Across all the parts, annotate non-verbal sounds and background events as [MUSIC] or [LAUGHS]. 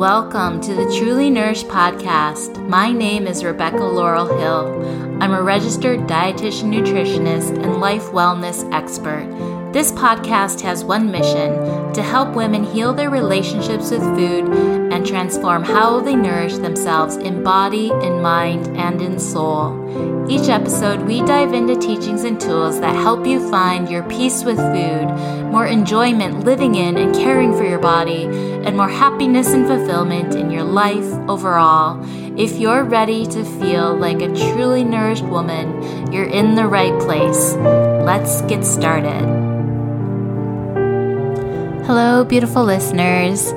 Welcome to the Truly Nourished podcast. My name is Rebecca Laurel Hill. I'm a registered dietitian, nutritionist, and life wellness expert. This podcast has one mission to help women heal their relationships with food and transform how they nourish themselves in body, in mind, and in soul. Each episode, we dive into teachings and tools that help you find your peace with food, more enjoyment living in and caring for your body, and more happiness and fulfillment in your life overall. If you're ready to feel like a truly nourished woman, you're in the right place. Let's get started. Hello, beautiful listeners.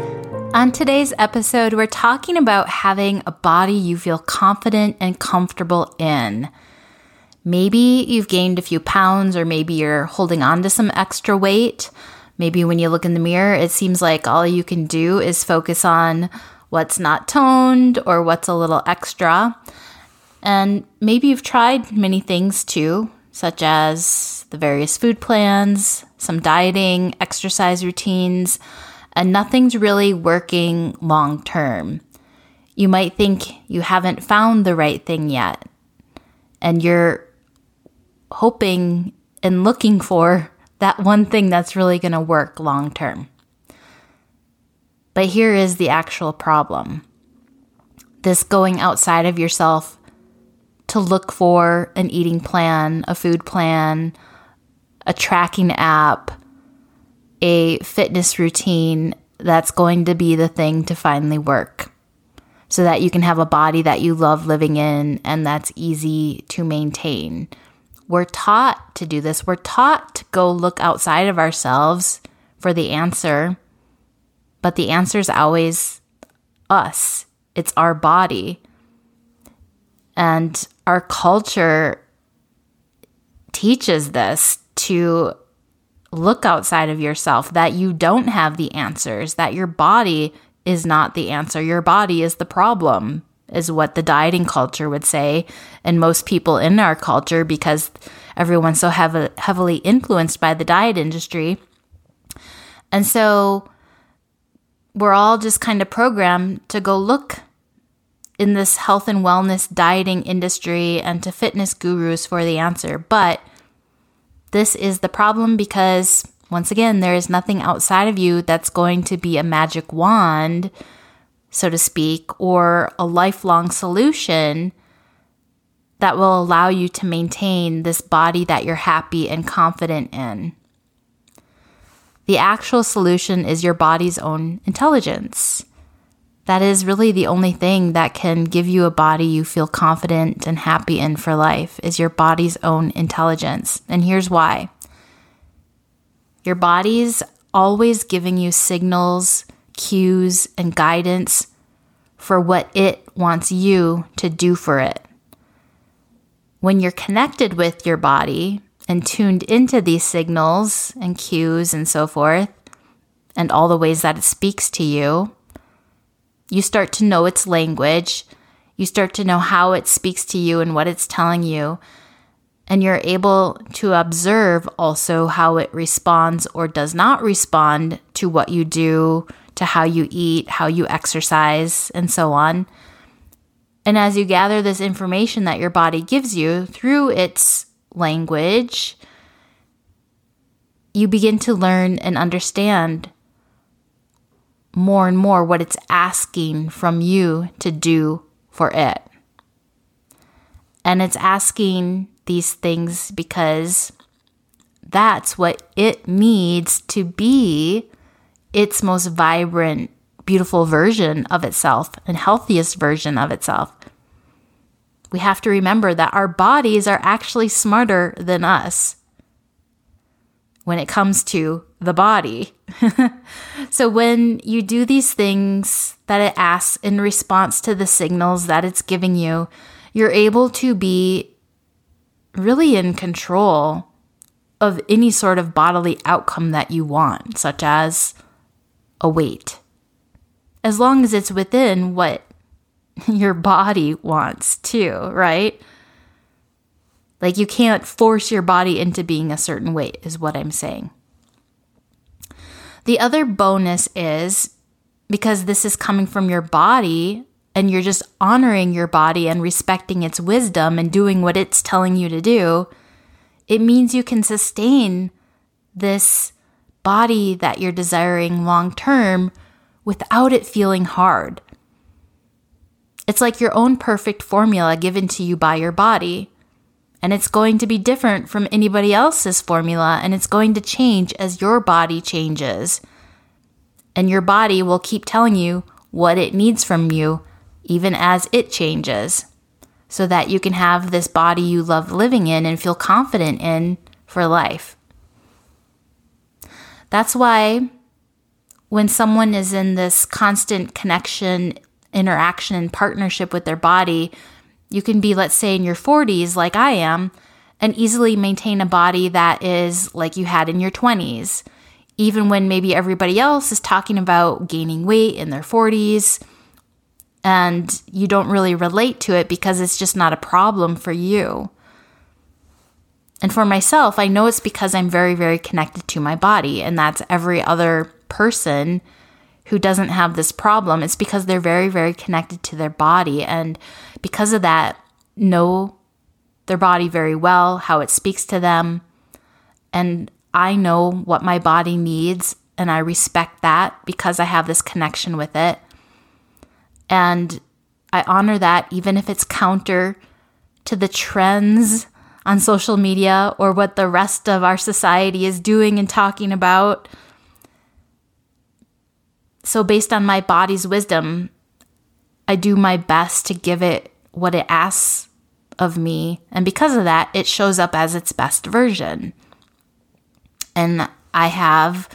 On today's episode, we're talking about having a body you feel confident and comfortable in. Maybe you've gained a few pounds, or maybe you're holding on to some extra weight. Maybe when you look in the mirror, it seems like all you can do is focus on what's not toned or what's a little extra. And maybe you've tried many things too, such as the various food plans, some dieting, exercise routines, and nothing's really working long term. You might think you haven't found the right thing yet, and you're hoping and looking for that one thing that's really going to work long term. But here is the actual problem this going outside of yourself to look for an eating plan, a food plan, a tracking app, a fitness routine that's going to be the thing to finally work so that you can have a body that you love living in and that's easy to maintain. We're taught to do this. We're taught to go look outside of ourselves for the answer, but the answer is always us. It's our body. And our culture teaches this to look outside of yourself, that you don't have the answers, that your body is not the answer. Your body is the problem, is what the dieting culture would say. And most people in our culture, because everyone's so heavy, heavily influenced by the diet industry. And so we're all just kind of programmed to go look in this health and wellness dieting industry and to fitness gurus for the answer. But this is the problem because, once again, there is nothing outside of you that's going to be a magic wand, so to speak, or a lifelong solution that will allow you to maintain this body that you're happy and confident in. The actual solution is your body's own intelligence that is really the only thing that can give you a body you feel confident and happy in for life is your body's own intelligence. And here's why. Your body's always giving you signals, cues, and guidance for what it wants you to do for it. When you're connected with your body and tuned into these signals and cues and so forth, and all the ways that it speaks to you, you start to know its language. You start to know how it speaks to you and what it's telling you. And you're able to observe also how it responds or does not respond to what you do, to how you eat, how you exercise, and so on. And as you gather this information that your body gives you through its language, you begin to learn and understand more and more what it's asking from you to do for it. And it's asking these things because that's what it needs to be its most vibrant, beautiful version of itself and healthiest version of itself. We have to remember that our bodies are actually smarter than us when it comes to the body. [LAUGHS] so when you do these things that it asks in response to the signals that it's giving you, you're able to be really in control of any sort of bodily outcome that you want, such as a weight. As long as it's within what [LAUGHS] your body wants too, right? Like you can't force your body into being a certain weight, is what I'm saying. The other bonus is because this is coming from your body and you're just honoring your body and respecting its wisdom and doing what it's telling you to do, it means you can sustain this body that you're desiring long term without it feeling hard. It's like your own perfect formula given to you by your body. And it's going to be different from anybody else's formula, and it's going to change as your body changes. And your body will keep telling you what it needs from you, even as it changes, so that you can have this body you love living in and feel confident in for life. That's why when someone is in this constant connection, interaction, and partnership with their body, you can be, let's say, in your 40s, like I am, and easily maintain a body that is like you had in your 20s, even when maybe everybody else is talking about gaining weight in their 40s and you don't really relate to it because it's just not a problem for you. And for myself, I know it's because I'm very, very connected to my body, and that's every other person who doesn't have this problem, it's because they're very, very connected to their body. And because of that, know their body very well, how it speaks to them. And I know what my body needs, and I respect that because I have this connection with it. And I honor that even if it's counter to the trends on social media or what the rest of our society is doing and talking about. So, based on my body's wisdom, I do my best to give it what it asks of me. And because of that, it shows up as its best version. And I have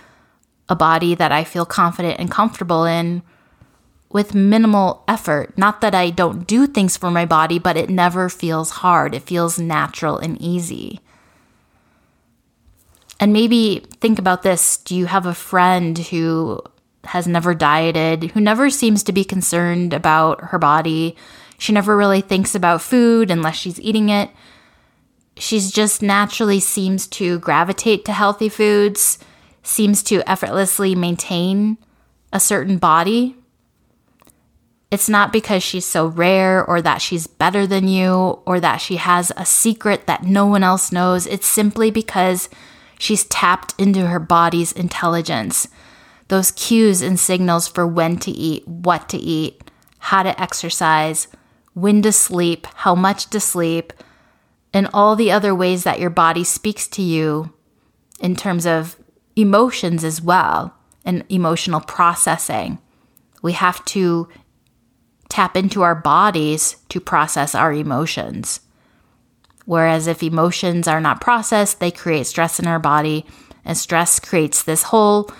a body that I feel confident and comfortable in with minimal effort. Not that I don't do things for my body, but it never feels hard. It feels natural and easy. And maybe think about this do you have a friend who has never dieted, who never seems to be concerned about her body. She never really thinks about food unless she's eating it. She's just naturally seems to gravitate to healthy foods, seems to effortlessly maintain a certain body. It's not because she's so rare or that she's better than you or that she has a secret that no one else knows. It's simply because she's tapped into her body's intelligence those cues and signals for when to eat, what to eat, how to exercise, when to sleep, how much to sleep, and all the other ways that your body speaks to you in terms of emotions as well and emotional processing. We have to tap into our bodies to process our emotions. Whereas if emotions are not processed, they create stress in our body, and stress creates this whole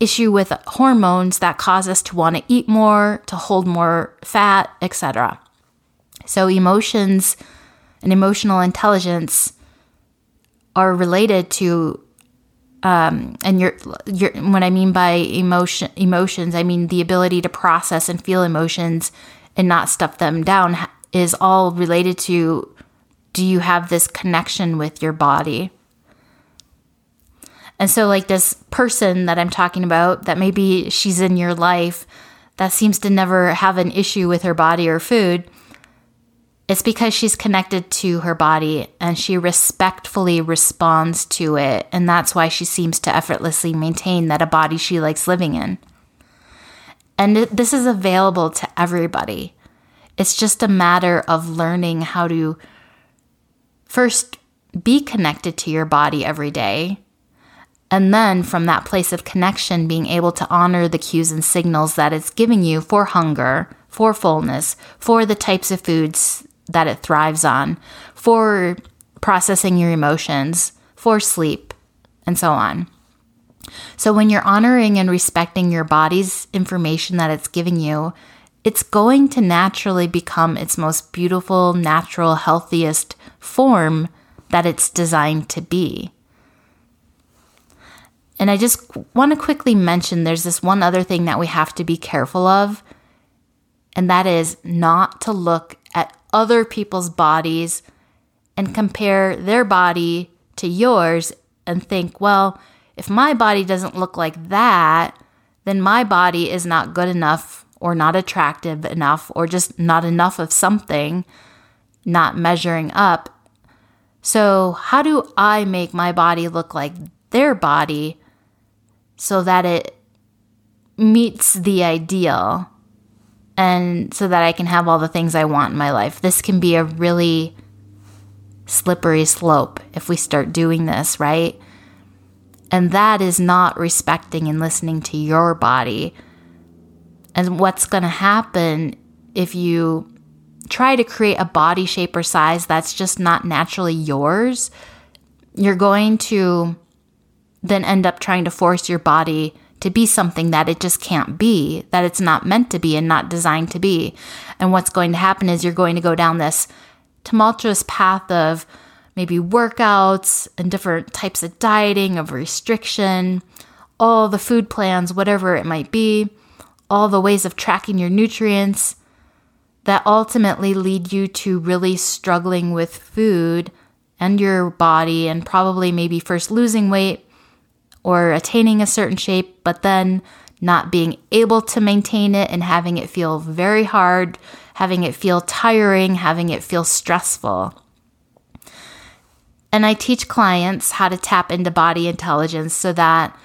issue with hormones that cause us to want to eat more, to hold more fat, etc. So emotions and emotional intelligence are related to um, and your, your what I mean by emotion emotions, I mean the ability to process and feel emotions and not stuff them down is all related to do you have this connection with your body? And so, like this person that I'm talking about, that maybe she's in your life that seems to never have an issue with her body or food, it's because she's connected to her body and she respectfully responds to it. And that's why she seems to effortlessly maintain that a body she likes living in. And this is available to everybody. It's just a matter of learning how to first be connected to your body every day and then from that place of connection, being able to honor the cues and signals that it's giving you for hunger, for fullness, for the types of foods that it thrives on, for processing your emotions, for sleep, and so on. So, when you're honoring and respecting your body's information that it's giving you, it's going to naturally become its most beautiful, natural, healthiest form that it's designed to be. And I just want to quickly mention there's this one other thing that we have to be careful of, and that is not to look at other people's bodies and compare their body to yours and think, well, if my body doesn't look like that, then my body is not good enough or not attractive enough or just not enough of something, not measuring up. So, how do I make my body look like their body so that it meets the ideal and so that I can have all the things I want in my life? This can be a really slippery slope if we start doing this, right? And that is not respecting and listening to your body. And what's going to happen if you try to create a body shape or size that's just not naturally yours, you're going to then end up trying to force your body to be something that it just can't be, that it's not meant to be and not designed to be. And what's going to happen is you're going to go down this tumultuous path of maybe workouts and different types of dieting, of restriction, all the food plans, whatever it might be, all the ways of tracking your nutrients that ultimately lead you to really struggling with food and your body, and probably maybe first losing weight or attaining a certain shape, but then not being able to maintain it and having it feel very hard, having it feel tiring, having it feel stressful. And I teach clients how to tap into body intelligence so that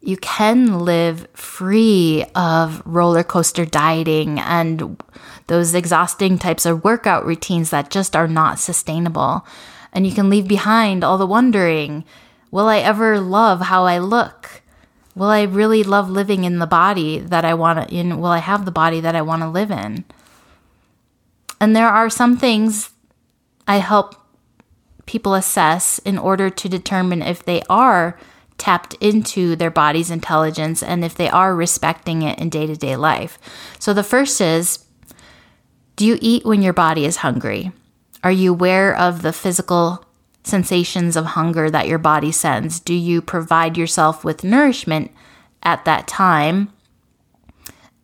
you can live free of roller coaster dieting and those exhausting types of workout routines that just are not sustainable. And you can leave behind all the wondering will I ever love how I look? Will I really love living in the body that I want to in will I have the body that I want to live in? And there are some things I help people assess in order to determine if they are tapped into their body's intelligence and if they are respecting it in day to day life. So the first is do you eat when your body is hungry? Are you aware of the physical sensations of hunger that your body sends? Do you provide yourself with nourishment at that time?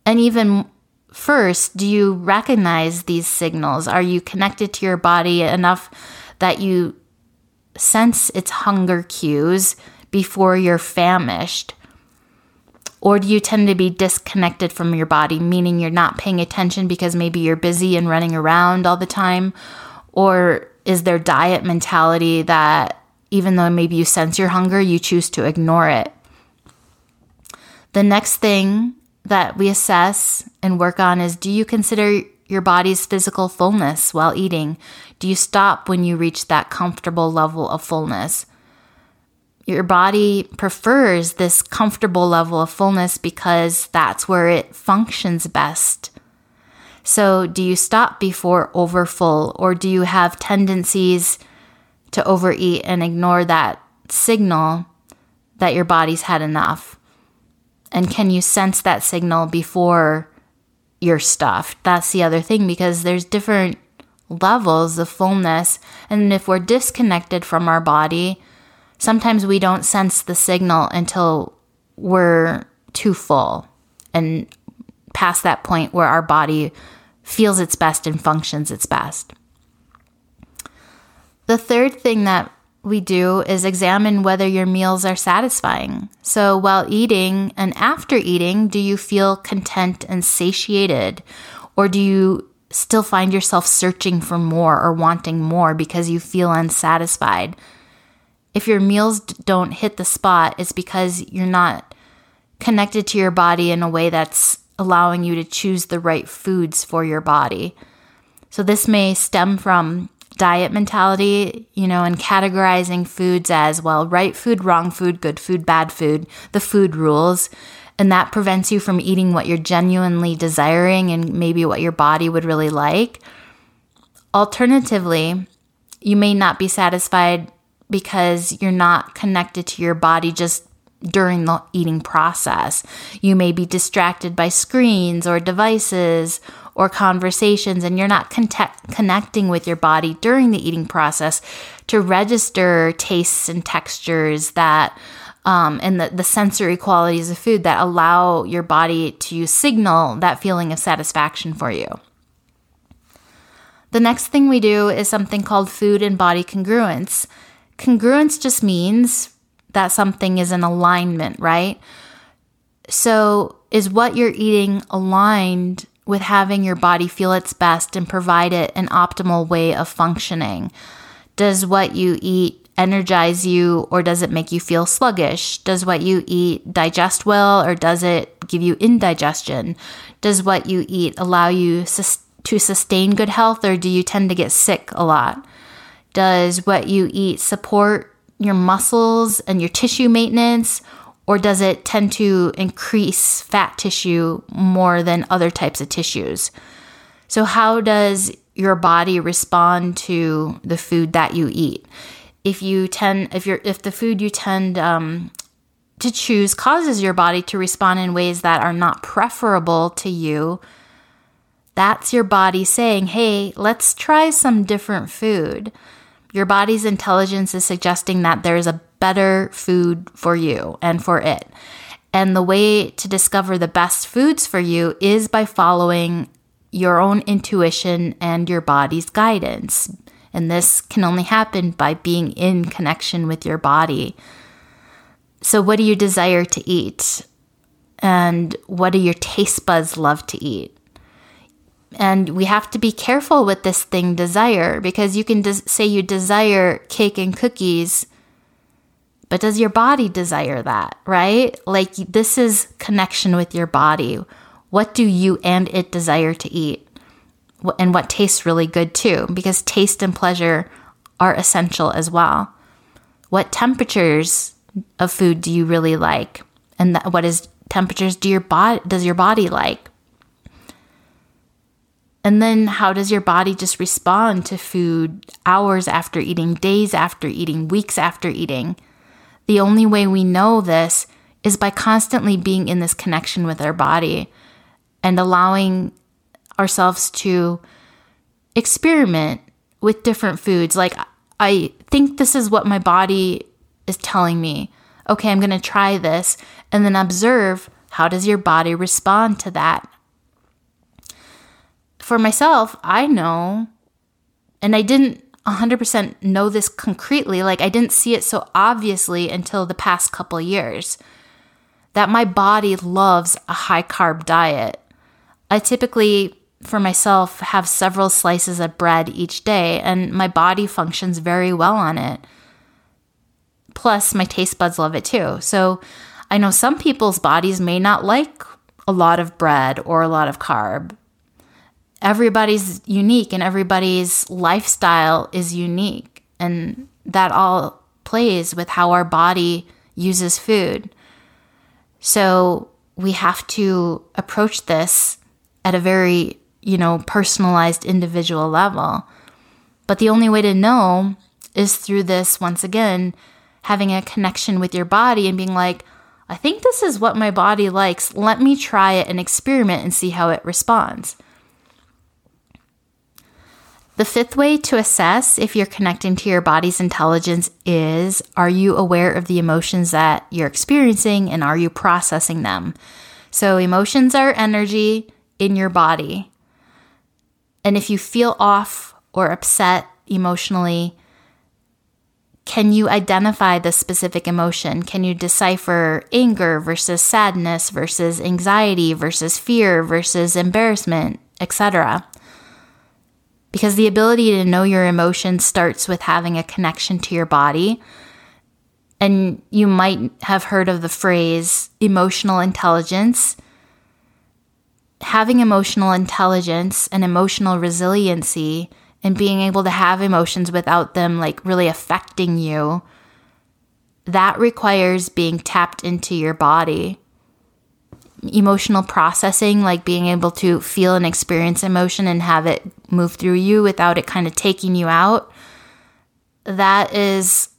And even first, do you recognize these signals? Are you connected to your body enough that you sense its hunger cues before you're famished? Or do you tend to be disconnected from your body, meaning you're not paying attention because maybe you're busy and running around all the time? Or is there diet mentality that even though maybe you sense your hunger, you choose to ignore it? The next thing that we assess and work on is do you consider your body's physical fullness while eating? Do you stop when you reach that comfortable level of fullness? Your body prefers this comfortable level of fullness because that's where it functions best. So, do you stop before overfull, or do you have tendencies to overeat and ignore that signal that your body's had enough? And can you sense that signal before you're stuffed? That's the other thing because there's different levels of fullness. And if we're disconnected from our body, sometimes we don't sense the signal until we're too full and past that point where our body feels its best and functions its best. The third thing that we do is examine whether your meals are satisfying. So, while eating and after eating, do you feel content and satiated? Or do you still find yourself searching for more or wanting more because you feel unsatisfied? if your meals don't hit the spot, it's because you're not connected to your body in a way that's allowing you to choose the right foods for your body. So, this may stem from diet mentality, you know, and categorizing foods as well right food, wrong food, good food, bad food, the food rules. And that prevents you from eating what you're genuinely desiring and maybe what your body would really like. Alternatively, you may not be satisfied because you're not connected to your body just during the eating process. You may be distracted by screens or devices or conversations, and you're not connecting with your body during the eating process to register tastes and textures that. Um, and the, the sensory qualities of food that allow your body to signal that feeling of satisfaction for you. The next thing we do is something called food and body congruence. Congruence just means that something is in alignment, right? So is what you're eating aligned with having your body feel its best and provide it an optimal way of functioning? Does what you eat energize you or does it make you feel sluggish? Does what you eat digest well or does it give you indigestion? Does what you eat allow you sus- to sustain good health or do you tend to get sick a lot? Does what you eat support your muscles and your tissue maintenance or does it tend to increase fat tissue more than other types of tissues? So, how does your body respond to the food that you eat? If you tend, if you're, if the food you tend um, to choose causes your body to respond in ways that are not preferable to you, that's your body saying, "Hey, let's try some different food." Your body's intelligence is suggesting that there's a better food for you and for it. And the way to discover the best foods for you is by following your own intuition and your body's guidance. And this can only happen by being in connection with your body. So, what do you desire to eat? And what do your taste buds love to eat? And we have to be careful with this thing, desire, because you can des- say you desire cake and cookies, but does your body desire that, right? Like this is connection with your body. What do you and it desire to eat? And what tastes really good too, because taste and pleasure are essential as well. What temperatures of food do you really like? And what is temperatures do your body does your body like? And then how does your body just respond to food hours after eating, days after eating, weeks after eating? The only way we know this is by constantly being in this connection with our body and allowing ourselves to experiment with different foods. Like, I think this is what my body is telling me. Okay, I'm going to try this. And then observe how does your body respond to that? For myself, I know, and I didn't 100% know this concretely. Like, I didn't see it so obviously until the past couple years that my body loves a high carb diet. I typically, for myself, have several slices of bread each day, and my body functions very well on it. Plus, my taste buds love it too. So, I know some people's bodies may not like a lot of bread or a lot of carb everybody's unique and everybody's lifestyle is unique. And that all plays with how our body uses food. So we have to approach this at a very, you know, personalized individual level. But the only way to know is through this, once again, having a connection with your body and being like, I think this is what my body likes. Let me try it and experiment and see how it responds. The fifth way to assess if you're connecting to your body's intelligence is Are you aware of the emotions that you're experiencing and are you processing them? So, emotions are energy in your body. And if you feel off or upset emotionally, can you identify the specific emotion? Can you decipher anger versus sadness versus anxiety versus fear versus embarrassment, etc.? Because the ability to know your emotions starts with having a connection to your body. And you might have heard of the phrase emotional intelligence. Having emotional intelligence and emotional resiliency and being able to have emotions without them like really affecting you, that requires being tapped into your body emotional processing, like being able to feel and experience emotion and have it move through you without it kind of taking you out, that is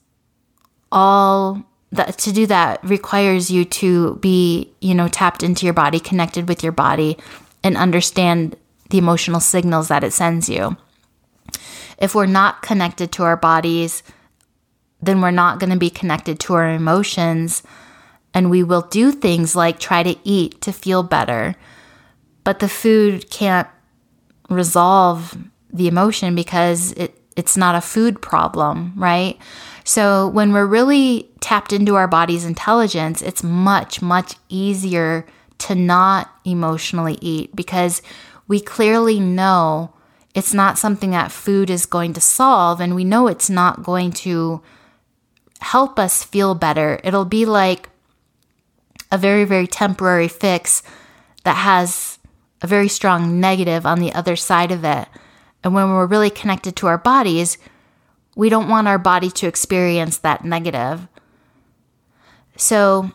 all that to do that requires you to be, you know, tapped into your body, connected with your body, and understand the emotional signals that it sends you. If we're not connected to our bodies, then we're not going to be connected to our emotions and we will do things like try to eat to feel better. But the food can't resolve the emotion because it, it's not a food problem, right? So when we're really tapped into our body's intelligence, it's much, much easier to not emotionally eat because we clearly know it's not something that food is going to solve, and we know it's not going to help us feel better. It'll be like a very, very temporary fix that has a very strong negative on the other side of it. And when we're really connected to our bodies, we don't want our body to experience that negative. So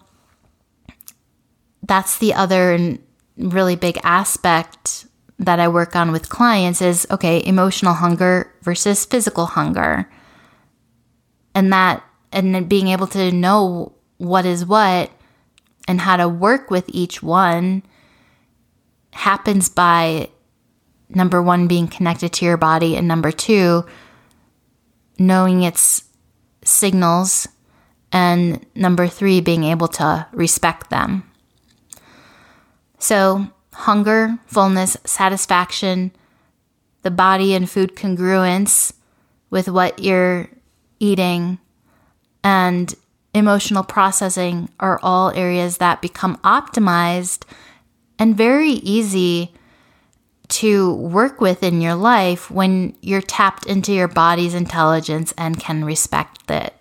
that's the other really big aspect that I work on with clients is okay, emotional hunger versus physical hunger. And that, and being able to know what is what and how to work with each one happens by number one, being connected to your body, and number two, knowing its signals, and number three, being able to respect them. So, hunger, fullness, satisfaction, the body and food congruence with what you're eating, and emotional processing are all areas that become optimized and very easy to work with in your life when you're tapped into your body's intelligence and can respect it.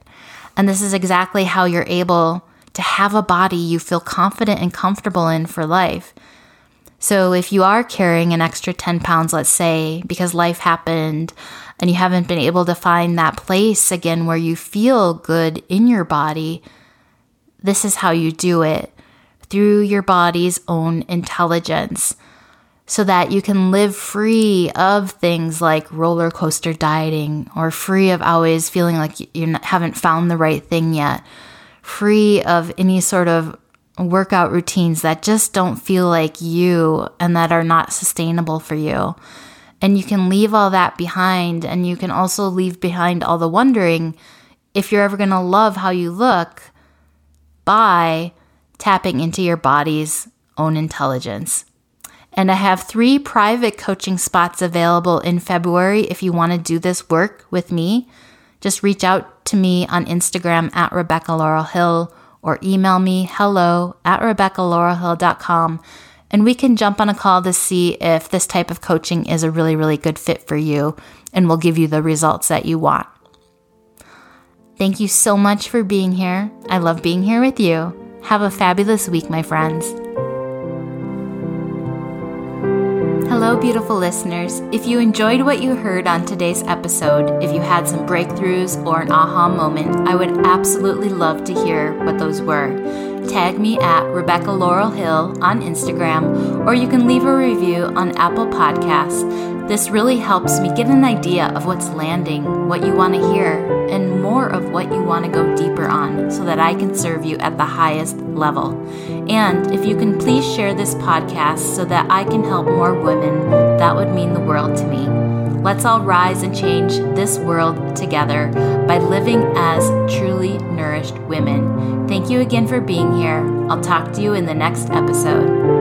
And this is exactly how you're able to have a body you feel confident and comfortable in for life. So, if you are carrying an extra 10 pounds, let's say, because life happened and you haven't been able to find that place again where you feel good in your body, this is how you do it through your body's own intelligence so that you can live free of things like roller coaster dieting or free of always feeling like you haven't found the right thing yet, free of any sort of workout routines that just don't feel like you and that are not sustainable for you. And you can leave all that behind, and you can also leave behind all the wondering if you're ever going to love how you look by tapping into your body's own intelligence. And I have three private coaching spots available in February if you want to do this work with me. Just reach out to me on Instagram at Rebecca Laurel Hill or email me hello at RebeccaLaurelHill.com and we can jump on a call to see if this type of coaching is a really, really good fit for you and will give you the results that you want. Thank you so much for being here. I love being here with you. Have a fabulous week, my friends. Hello, beautiful listeners. If you enjoyed what you heard on today's episode, if you had some breakthroughs or an aha moment, I would absolutely love to hear what those were. Tag me at Rebecca Laurel Hill on Instagram, or you can leave a review on Apple Podcasts this really helps me get an idea of what's landing, what you want to hear, and more of what you want to go deeper on so that I can serve you at the highest level. And if you can please share this podcast so that I can help more women, that would mean the world to me. Let's all rise and change this world together by living as truly nourished women. Thank you again for being here. I'll talk to you in the next episode.